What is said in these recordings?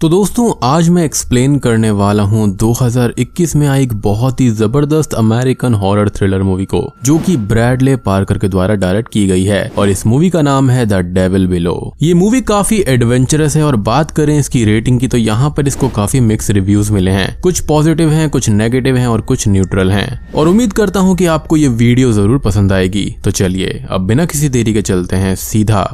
तो दोस्तों, आज मैं एक्सप्लेन करने वाला हूँ 2021 में आई एक बहुत ही ज़बरदस्त अमेरिकन हॉरर थ्रिलर मूवी को, जो कि ब्रैडले पार्कर के द्वारा डायरेक्ट की गई है, और इस मूवी का नाम है द डेविल बिलो ये मूवी काफ़ी एडवेंचरस है, और बात करें इसकी रेटिंग की तो यहाँ पर इसको काफ़ी मिक्स रिव्यूज़ मिले हैं। कुछ पॉजिटिव है, कुछ नेगेटिव है, और कुछ न्यूट्रल है। और उम्मीद करता हूँ की आपको ये वीडियो ज़रूर पसंद आएगी। तो चलिए, अब बिना किसी देरी के चलते हैं सीधा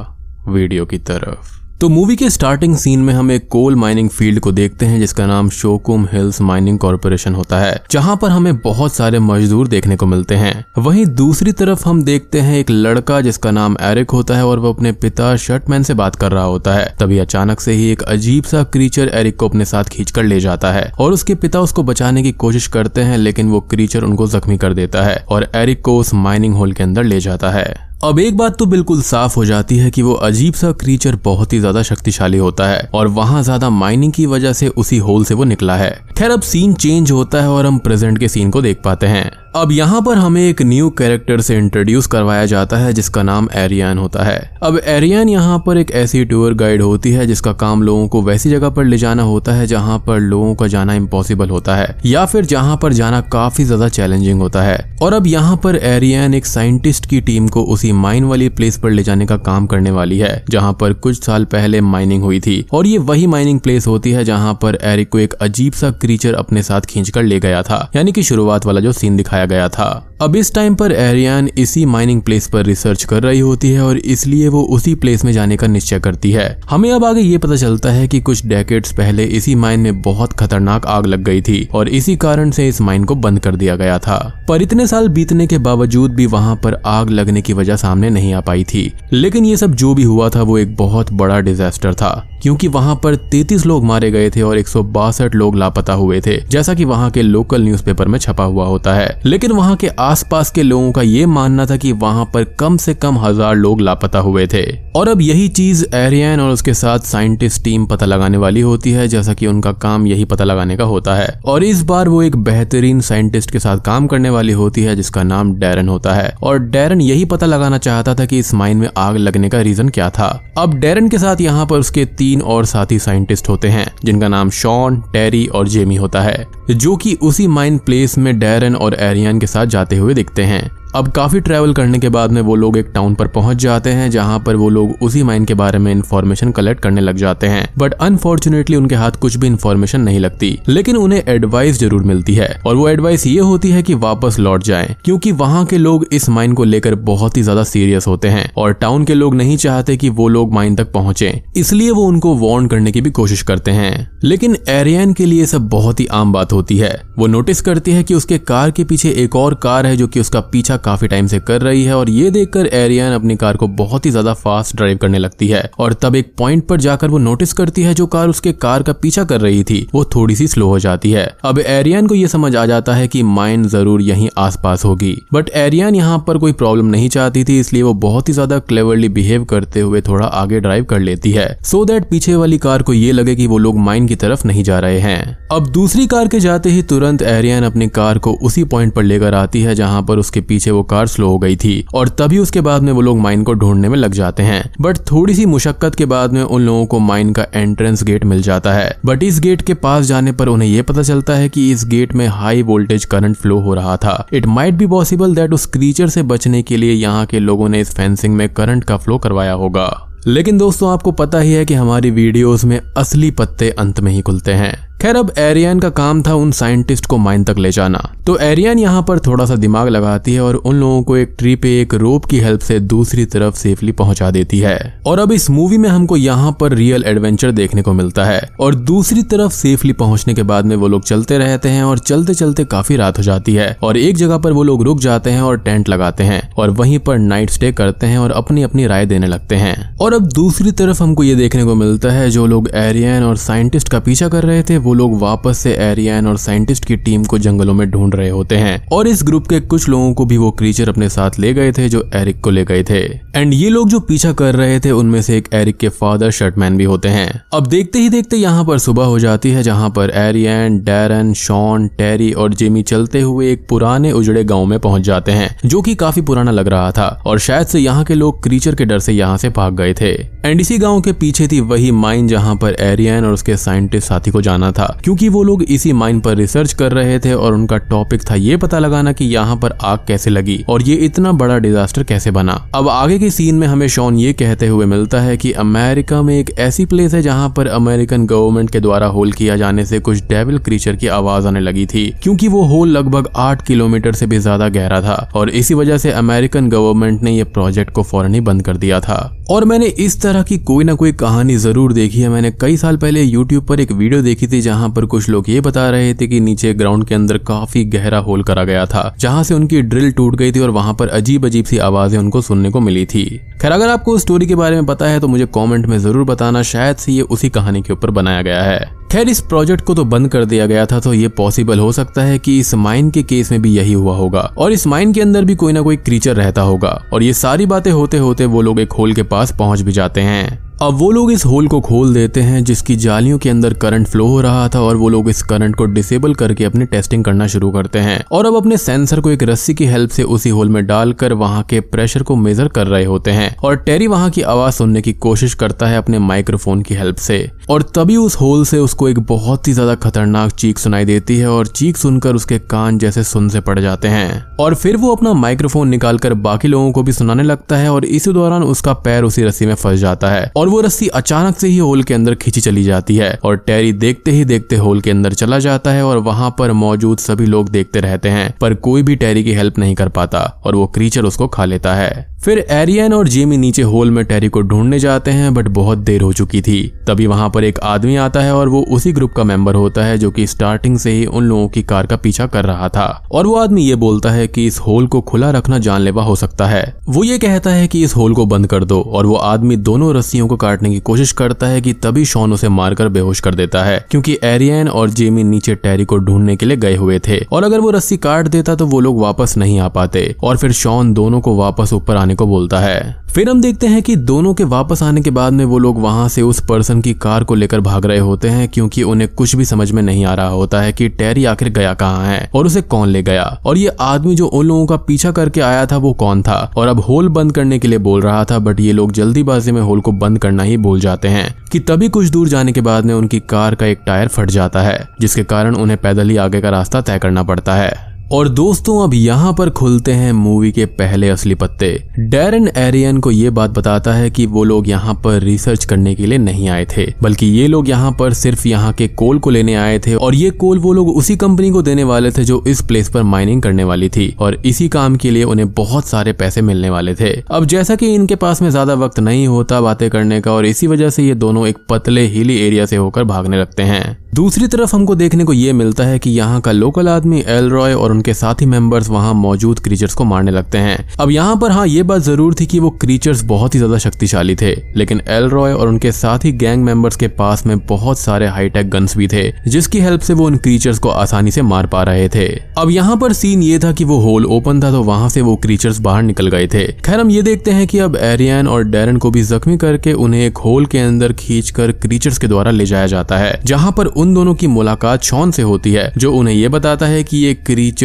वीडियो की तरफ़। तो मूवी के स्टार्टिंग सीन में हम एक कोल माइनिंग फ़ील्ड को देखते हैं, जिसका नाम शोकुम हिल्स माइनिंग कॉरपोरेशन होता है, जहाँ पर हमें बहुत सारे मजदूर देखने को मिलते हैं। वहीं दूसरी तरफ़ हम देखते हैं एक लड़का जिसका नाम एरिक होता है और वो अपने पिता शर्टमैन से बात कर रहा होता है। तभी अचानक से ही एक अजीब सा क्रीचर एरिक को अपने साथ खींच कर ले जाता है और उसके पिता उसको बचाने की कोशिश करते हैं, लेकिन वो क्रीचर उनको जख्मी कर देता है और एरिक को उस माइनिंग होल के अंदर ले जाता है। अब एक बात तो बिल्कुल साफ़ हो जाती है कि वो अजीब सा क्रीचर बहुत ही ज़्यादा शक्तिशाली होता है और वहाँ ज़्यादा माइनिंग की वजह से उसी होल से वो निकला है। खैर, अब सीन चेंज होता है और हम प्रेजेंट के सीन को देख पाते हैं। अब यहाँ पर हमें एक न्यू कैरेक्टर से इंट्रोड्यूस करवाया जाता है, जिसका नाम एरियन होता है। अब एरियन यहाँ पर एक ऐसी टूर गाइड होती है, जिसका काम लोगों को वैसी जगह पर ले जाना होता है, जहाँ पर लोगों का जाना इम्पॉसिबल होता है, या फिर जहाँ पर जाना काफ़ी ज़्यादा चैलेंजिंग होता है। और अब यहाँ पर एरियन एक साइंटिस्ट की टीम को उसी माइन वाली प्लेस पर ले जाने का काम करने वाली है, जहाँ पर कुछ साल पहले माइनिंग हुई थी। और ये वही माइनिंग प्लेस होती है, जहाँ पर एरिक को एक अजीब सा क्रीचर अपने साथ खींच ले गया था। यानी कि शुरुआत वाला जो सीन दिखाया गया था। अब इस टाइम पर एरियन इसी माइनिंग प्लेस पर रिसर्च कर रही होती है और इसलिए वो उसी प्लेस में जाने का निश्चय करती है। हमें अब आगे ये पता चलता है कि कुछ डेकेड्स पहले इसी माइन में बहुत खतरनाक आग लग गई थी और इसी कारण से इस माइन को बंद कर दिया गया था। पर इतने साल बीतने के बावजूद भी वहाँ पर आग लगने की वजह सामने नहीं आ पाई थी। लेकिन ये सब जो भी हुआ था वो एक बहुत बड़ा डिजास्टर था। क्योंकि वहाँ पर 33 लोग मारे गए थे और एक सौ बासठ लोग लापता हुए थे, जैसा कि वहाँ के लोकल न्यूज़पेपर में छपा हुआ होता है। लेकिन वहाँ के आसपास के लोगों का ये मानना था कि वहाँ पर कम से कम हज़ार लोग लापता हुए थे। और अब यही चीज़ एरियन और उसके साथ साइंटिस्ट टीम पता लगाने वाली होती है, जैसा कि उनका काम यही पता लगाने का होता है। और इस बार वो एक बेहतरीन साइंटिस्ट के साथ काम करने वाली होती है, जिसका नाम डैरन होता है। और डैरन यही पता लगाना चाहता था कि इस माइन में आग लगने का रीजन क्या था। अब डैरन के साथ यहाँ पर उसके तीन और साथी साइंटिस्ट होते हैं, जिनका नाम शॉन, टेरी और जेमी होता है, जो कि उसी माइन प्लेस में डेरन और एरियन के साथ जाते हुए दिखते हैं। अब काफ़ी ट्रैवल करने के बाद में वो लोग एक टाउन पर पहुँच जाते हैं, जहाँ पर वो लोग उसी माइन के बारे में इन्फॉर्मेशन कलेक्ट करने लग जाते हैं। बट अनफॉर्चुनेटली उनके हाथ कुछ भी इन्फॉर्मेशन नहीं लगती। लेकिन उन्हें एडवाइस ज़रूर मिलती है। और वो एडवाइस ये होती है कि वापस लौट जाएँ, क्योंकि वहाँ के लोग इस माइन को लेकर बहुत ही ज़्यादा सीरियस होते हैं। और टाउन के लोग नहीं चाहते की वो लोग माइन तक पहुँचे। इसलिए वो उनको वार्न करने की भी कोशिश करते हैं। लेकिन एरियन के लिए सब बहुत ही आम बात होती है। वो नोटिस करती है की उसके कार के पीछे एक और कार है जो की उसका पीछा काफ़ी टाइम से कर रही है और ये देखकर एरियन अपनी कार को बहुत ही ज़्यादा फास्ट ड्राइव करने लगती है और तब एक पॉइंट पर जाकर वो नोटिस करती है जो कार उसके कार का पीछा कर रही थी, वो थोड़ी सी स्लो हो जाती है। अब एरियन को ये समझ आ जाता है कि माइन ज़रूर यहीं आसपास होगी। बट एरियन यहाँ पर कोई प्रॉब्लम नहीं चाहती थी, इसलिए वो बहुत ही ज़्यादा क्लेवरली बिहेव करते हुए थोड़ा आगे ड्राइव कर लेती है। सो so दैट पीछे वाली कार को ये लगे कि वो लोग माइन की तरफ़ नहीं जा रहे हैं। अब दूसरी कार के जाते ही तुरंत एरियन अपनी कार को उसी पॉइंट पर लेकर आती है, जहाँ पर उसके पीछे वो कार स्लो हो गई थी और तभी उसके बाद में वो लोग माइन को ढूँढने में लग जाते हैं। बट थोड़ी सी मुशक्कत के बाद में उन लोगों को माइन का एंट्रेंस गेट मिल जाता है। बट इस गेट के पास जाने पर उन्हें यह पता चलता है कि इस गेट में हाई वोल्टेज करंट फ्लो हो रहा था। It might be possible that उस क्रीचर से बचने के लिए यहाँ के लोगों ने इस फेंसिंग में करंट का फ्लो करवाया होगा। लेकिन दोस्तों, आपको पता ही है कि हमारी वीडियोस में असली पत्ते अंत में ही खुलते हैं। खैर, अब एरियन का काम था उन साइंटिस्ट को माइन तक ले जाना। तो एरियन यहाँ पर थोड़ा सा दिमाग लगाती है और उन लोगों को एक ट्री पे एक रोप की हेल्प से दूसरी तरफ़ सेफली पहुँचा देती है। और अब इस मूवी में हमको यहाँ पर रियल एडवेंचर देखने को मिलता है। और दूसरी तरफ़ सेफली पहुँचने के बाद में वो लोग चलते रहते हैं और चलते चलते काफ़ी रात हो जाती है। और एक जगह पर वो लोग रुक जाते हैं और टेंट लगाते हैं और वहीं पर नाइट स्टे करते हैं और अपनी अपनी राय देने लगते हैं। और अब दूसरी तरफ़ हमको ये देखने को मिलता है जो लोग एरियन और साइंटिस्ट का पीछा कर रहे थे, वो लोग वापस से एरियन और साइंटिस्ट की टीम को जंगलों में ढूंढ रहे होते हैं। और इस ग्रुप के कुछ लोगों को भी वो क्रीचर अपने साथ ले गए थे, जो एरिक को ले गए थे। एंड ये लोग जो पीछा कर रहे थे, उनमें से एक एरिक के फादर शर्टमैन भी होते हैं। अब देखते ही देखते यहाँ पर सुबह हो जाती है, जहाँ पर एरियन, डैरन, शॉन, टेरी और जेमी चलते हुए एक पुराने उजड़े गाँव में पहुँच जाते हैं, जो की काफ़ी पुराना लग रहा था। और शायद से यहाँ के लोग क्रीचर के डर से यहाँ से भाग गए थे। एंड इसी गाँव के पीछे थी वही माइन जहाँ पर एरियन और उसके साइंटिस्ट साथी को जाना था। क्योंकि वो लोग इसी माइन पर रिसर्च कर रहे थे और उनका टॉपिक था ये पता लगाना कि यहाँ पर आग कैसे लगी और ये इतना बड़ा डिजास्टर कैसे बना। अब आगे के सीन में हमें शॉन ये कहते हुए मिलता है कि अमेरिका में एक ऐसी प्लेस है जहाँ पर अमेरिकन गवर्नमेंट के द्वारा होल किया जाने से कुछ डेविल क्रीचर की आवाज़ आने लगी थी। क्योंकि वो होल लगभग आठ किलोमीटर से भी ज़्यादा गहरा था और इसी वजह से अमेरिकन गवर्नमेंट ने ये प्रोजेक्ट को फ़ौरन ही बंद कर दिया था। और मैंने इस तरह की कोई ना कोई कहानी ज़रूर देखी है। मैंने कई साल पहले यूट्यूब पर एक वीडियो देखी थी जहाँ पर कुछ लोग ये बता रहे थे कि नीचे ग्राउंड के अंदर काफ़ी गहरा होल करा गया था, जहाँ से उनकी ड्रिल टूट गई थी और वहाँ पर अजीब अजीब सी आवाज़ें उनको सुनने को मिली थी। खैर, अगर आपको स्टोरी के बारे में पता है तो मुझे कॉमेंट में ज़रूर बताना, शायद से ये उसी कहानी के ऊपर बनाया गया है। खैर, इस प्रोजेक्ट को तो बंद कर दिया गया था तो ये पॉसिबल हो सकता है कि इस माइन के केस में भी यही हुआ होगा, और इस माइन के अंदर भी कोई ना कोई क्रीचर रहता होगा, और ये सारी बातें होते होते वो लोग एक होल के पास पहुँच भी जाते हैं। अब वो लोग इस होल को खोल देते हैं जिसकी जालियों के अंदर करंट फ्लो हो रहा था और वो लोग इस करंट को डिसेबल करके अपनी टेस्टिंग करना शुरू करते हैं। और अब अपने सेंसर को एक रस्सी की हेल्प से उसी होल में डालकर वहाँ के प्रेशर को मेजर कर रहे होते हैं। और टेरी वहाँ की आवाज़ सुनने की कोशिश करता है अपने माइक्रोफोन की हेल्प से। और तभी उस होल से उसको एक बहुत ही ज़्यादा खतरनाक चीख सुनाई देती है और चीख सुनकर उसके कान जैसे सुन से पड़ जाते हैं। और फिर वो अपना माइक्रोफोन निकालकर बाकी लोगों को भी सुनाने लगता है और इसी दौरान उसका पैर उसी रस्सी में फंस जाता है। और वो रस्सी अचानक से ही होल के अंदर खींची चली जाती है और टेरी देखते ही देखते होल के अंदर चला जाता है और वहाँ पर मौजूद सभी लोग देखते रहते हैं, पर कोई भी टेरी की हेल्प नहीं कर पाता और वो क्रीचर उसको खा लेता है। फिर एरियन और जेमी नीचे होल में टेरी को ढूँढने जाते हैं, बट बहुत देर हो चुकी थी। तभी वहाँ पर एक आदमी आता है और वो उसी ग्रुप का मेंबर होता है जो कि स्टार्टिंग से ही उन लोगों की कार का पीछा कर रहा था। और वो आदमी ये बोलता है कि इस होल को खुला रखना जानलेवा हो सकता है। वो ये कहता है कि इस होल को बंद कर दो, और वो आदमी दोनों रस्सियों को काटने की कोशिश करता है कि तभी शॉन उसे मारकर बेहोश कर देता है, क्योंकि एरियन और जेमी नीचे टेरी को ढूँढने के लिए गए हुए थे। और अगर वो रस्सी काट देता तो वो लोग वापस नहीं आ पाते, और फिर शॉन दोनों को वापस ऊपर आने को बोलता है। फिर हम देखते हैं कि दोनों के वापस आने के बाद में वो लोग वहाँ से उस पर्सन की कार को लेकर भाग रहे होते हैं, क्योंकि उन्हें कुछ भी समझ में नहीं आ रहा होता है कि टेरी आखिर गया कहाँ है और उसे कौन ले गया। और ये आदमी जो उन लोगों का पीछा करके आया था वो कौन था? और अब होल बंद करने के लिए बोल रहा था बट ये लोग जल्दीबाजी में होल को बंद करना ही भूल जाते हैं कि तभी कुछ दूर जाने के बाद में उनकी कार का एक टायर फट जाता है, जिसके कारण उन्हें पैदल ही आगे का रास्ता तय करना पड़ता है। और दोस्तों, अब यहाँ पर खुलते हैं मूवी के पहले असली पत्ते। डेरन एरियन को ये बात बताता है कि वो लोग यहाँ पर रिसर्च करने के लिए नहीं आए थे, बल्कि ये लोग यहाँ पर सिर्फ़ यहाँ के कोल को लेने आए थे, और ये कोल वो लोग उसी कंपनी को देने वाले थे जो इस प्लेस पर माइनिंग करने वाली थी, और इसी काम के लिए उन्हें बहुत सारे पैसे मिलने वाले थे। अब जैसा की इनके पास में ज़्यादा वक्त नहीं होता बातें करने का, और इसी वजह से ये दोनों एक पतले, हिली एरिया से होकर भागने लगते हैं। दूसरी तरफ़ हमको देखने को ये मिलता है कि यहाँ का लोकल आदमी एल रॉय और उनके साथी मेंबर्स वहाँ मौजूद क्रीचर्स को मारने लगते हैं। अब यहाँ पर हाँ ये बात ज़रूर थी कि वो क्रीचर्स बहुत ही ज़्यादा शक्तिशाली थे, लेकिन एल रॉय और उनके साथी गैंग मेंबर्स के पास में बहुत सारे हाईटेक गन्स भी थे, जिसकी हेल्प से वो उन क्रीचर्स को आसानी से मार पा रहे थे। अब यहाँ पर सीन ये था कि वो होल ओपन था तो वहाँ से वो क्रीचर्स बाहर निकल गए थे। खैर, हम ये देखते हैं कि अब एरियन और डेरन को भी जख्मी करके उन्हें एक होल के अंदर खींच कर क्रीचर्स के द्वारा ले जाया जाता है, जहाँ पर उन दोनों की मुलाकात शॉन से होती है, जो उन्हें ये बताता है कि ये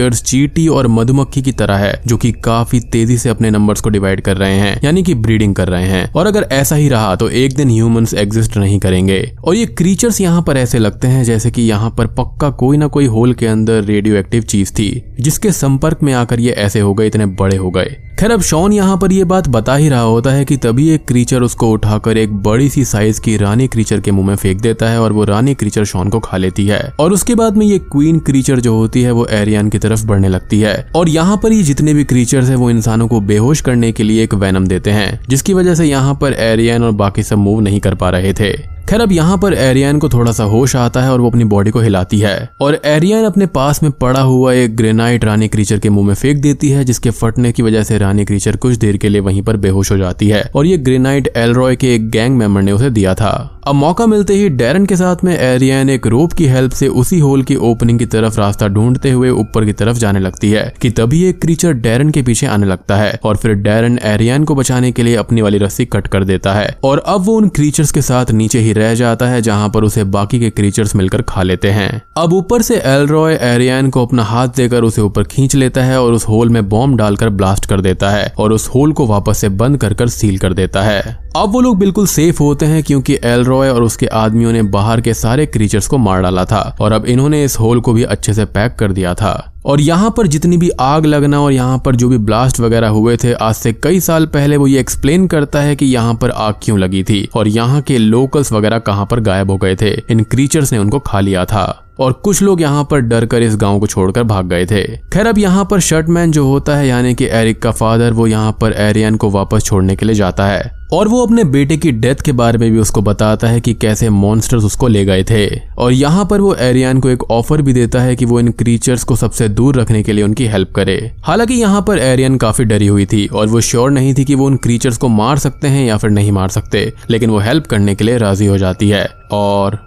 क्रीचर्स चीटी और मधुमक्खी की तरह है, जो कि काफ़ी तेज़ी से अपने नंबर्स को डिवाइड कर रहे हैं, यानी कि ब्रीडिंग कर रहे हैं। और अगर ऐसा ही रहा तो एक दिन ह्यूमंस एग्जिस्ट नहीं करेंगे। और ये क्रीचर्स यहाँ पर ऐसे लगते हैं, जैसे कि यहाँ पर पक्का कोई ना कोई होल के अंदर रेडियो एक्टिव चीज़ थी, जिसके संपर्क में आकर ये ऐसे हो गए, इतने बड़े हो गए। खैर, अब शॉन यहाँ पर ये बात बता ही रहा होता है कि तभी एक क्रीचर उसको उठाकर एक बड़ी सी साइज़ की रानी क्रीचर के मुँह में फेंक देता है और वो रानी क्रीचर शॉन को खा लेती है। और उसके बाद में ये क्वीन क्रीचर जो होती है, वो एरियन की तरफ़ बढ़ने लगती है। और यहाँ पर ये जितने भी क्रीचर है, वो इंसानों को बेहोश करने के लिए एक वैनम देते हैं, जिसकी वजह से यहाँ पर एरियन और बाकी सब मूव नहीं कर पा रहे थे। खैर, अब यहाँ पर एरियन को थोड़ा सा होश आता है और वो अपनी बॉडी को हिलाती है। और एरियन अपने पास में पड़ा हुआ एक ग्रेनाइट रानी क्रीचर के मुँह में फेंक देती है, जिसके फटने की वजह से रानी क्रीचर कुछ देर के लिए वहीं पर बेहोश हो जाती है। और ये ग्रेनाइट एलरॉय के एक गैंग मेंबर ने उसे दिया था। अब मौका मिलते ही डेरन के साथ में एरियन एक रोप की हेल्प से उसी होल की ओपनिंग की तरफ़ रास्ता ढूंढते हुए ऊपर की तरफ़ जाने लगती है, कि तभी एक क्रीचर डेरन के पीछे आने लगता है और फिर डेरन एरियन को बचाने के लिए अपनी वाली रस्सी कट कर देता है और अब वो उन क्रीचर्स के साथ नीचे ही रह जाता है, जहाँ पर उसे बाकी के क्रीचर्स मिलकर खा लेते हैं। अब ऊपर से एलरॉय एरियन को अपना हाथ देकर उसे ऊपर खींच लेता है और उस होल में बॉम्ब डालकर ब्लास्ट कर देता है और उस होल को वापस से बंद कर सील कर देता है। अब वो लोग बिल्कुल सेफ़ होते हैं, क्योंकि एलरॉय और उसके आदमियों ने बाहर के सारे क्रीचर्स को मार डाला था और अब इन्होंने इस होल को भी अच्छे से पैक कर दिया था। और यहाँ पर जितनी भी आग लगना और यहाँ पर जो भी ब्लास्ट वगैरह हुए थे, आज से कई साल पहले वो ये एक्सप्लेन करता है कि यहाँ पर आग क्यों लगी थी और यहाँ के लोकल्स वगैरह कहाँ पर गायब हो गए थे। इन क्रीचर्स ने उनको खा लिया था और कुछ लोग यहाँ पर डर कर इस गाँव को छोड़कर भाग गए थे। खैर, अब यहाँ पर शर्टमैन जो होता है, यानी कि एरिक का फादर वो यहाँ पर एरियन को वापस छोड़ने के लिए जाता है। और वो अपने बेटे की डेथ के बारे में भी उसको बताता है कि कैसे मॉन्स्टर्स उसको ले गए थे। और यहाँ पर वो एरियन को एक ऑफ़र भी देता है कि वो इन क्रीचर्स को सबसे दूर रखने के लिए उनकी हेल्प करे। हालाँकि यहाँ पर एरियन काफ़ी डरी हुई थी और वो श्योर नहीं थी कि वो उन क्रीचर्स को मार सकते हैं या फिर नहीं मार सकते, लेकिन वो हेल्प करने के लिए राज़ी हो जाती है और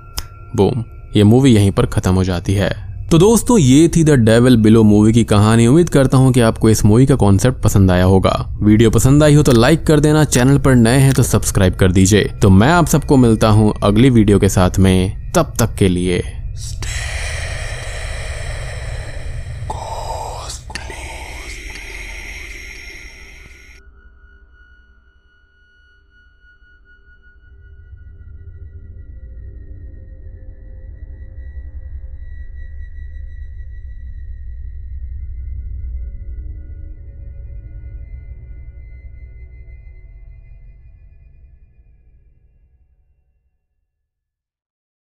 बूम ये मूवी यहीं पर खत्म हो जाती है। तो दोस्तों, ये थी द डेविल बिलो मूवी की कहानी। उम्मीद करता हूँ कि आपको इस मूवी का कॉन्सेप्ट पसंद आया होगा। वीडियो पसंद आई हो तो लाइक कर देना। चैनल पर नए हैं तो सब्सक्राइब कर दीजिए। तो मैं आप सबको मिलता हूँ अगली वीडियो के साथ में। तब तक के लिए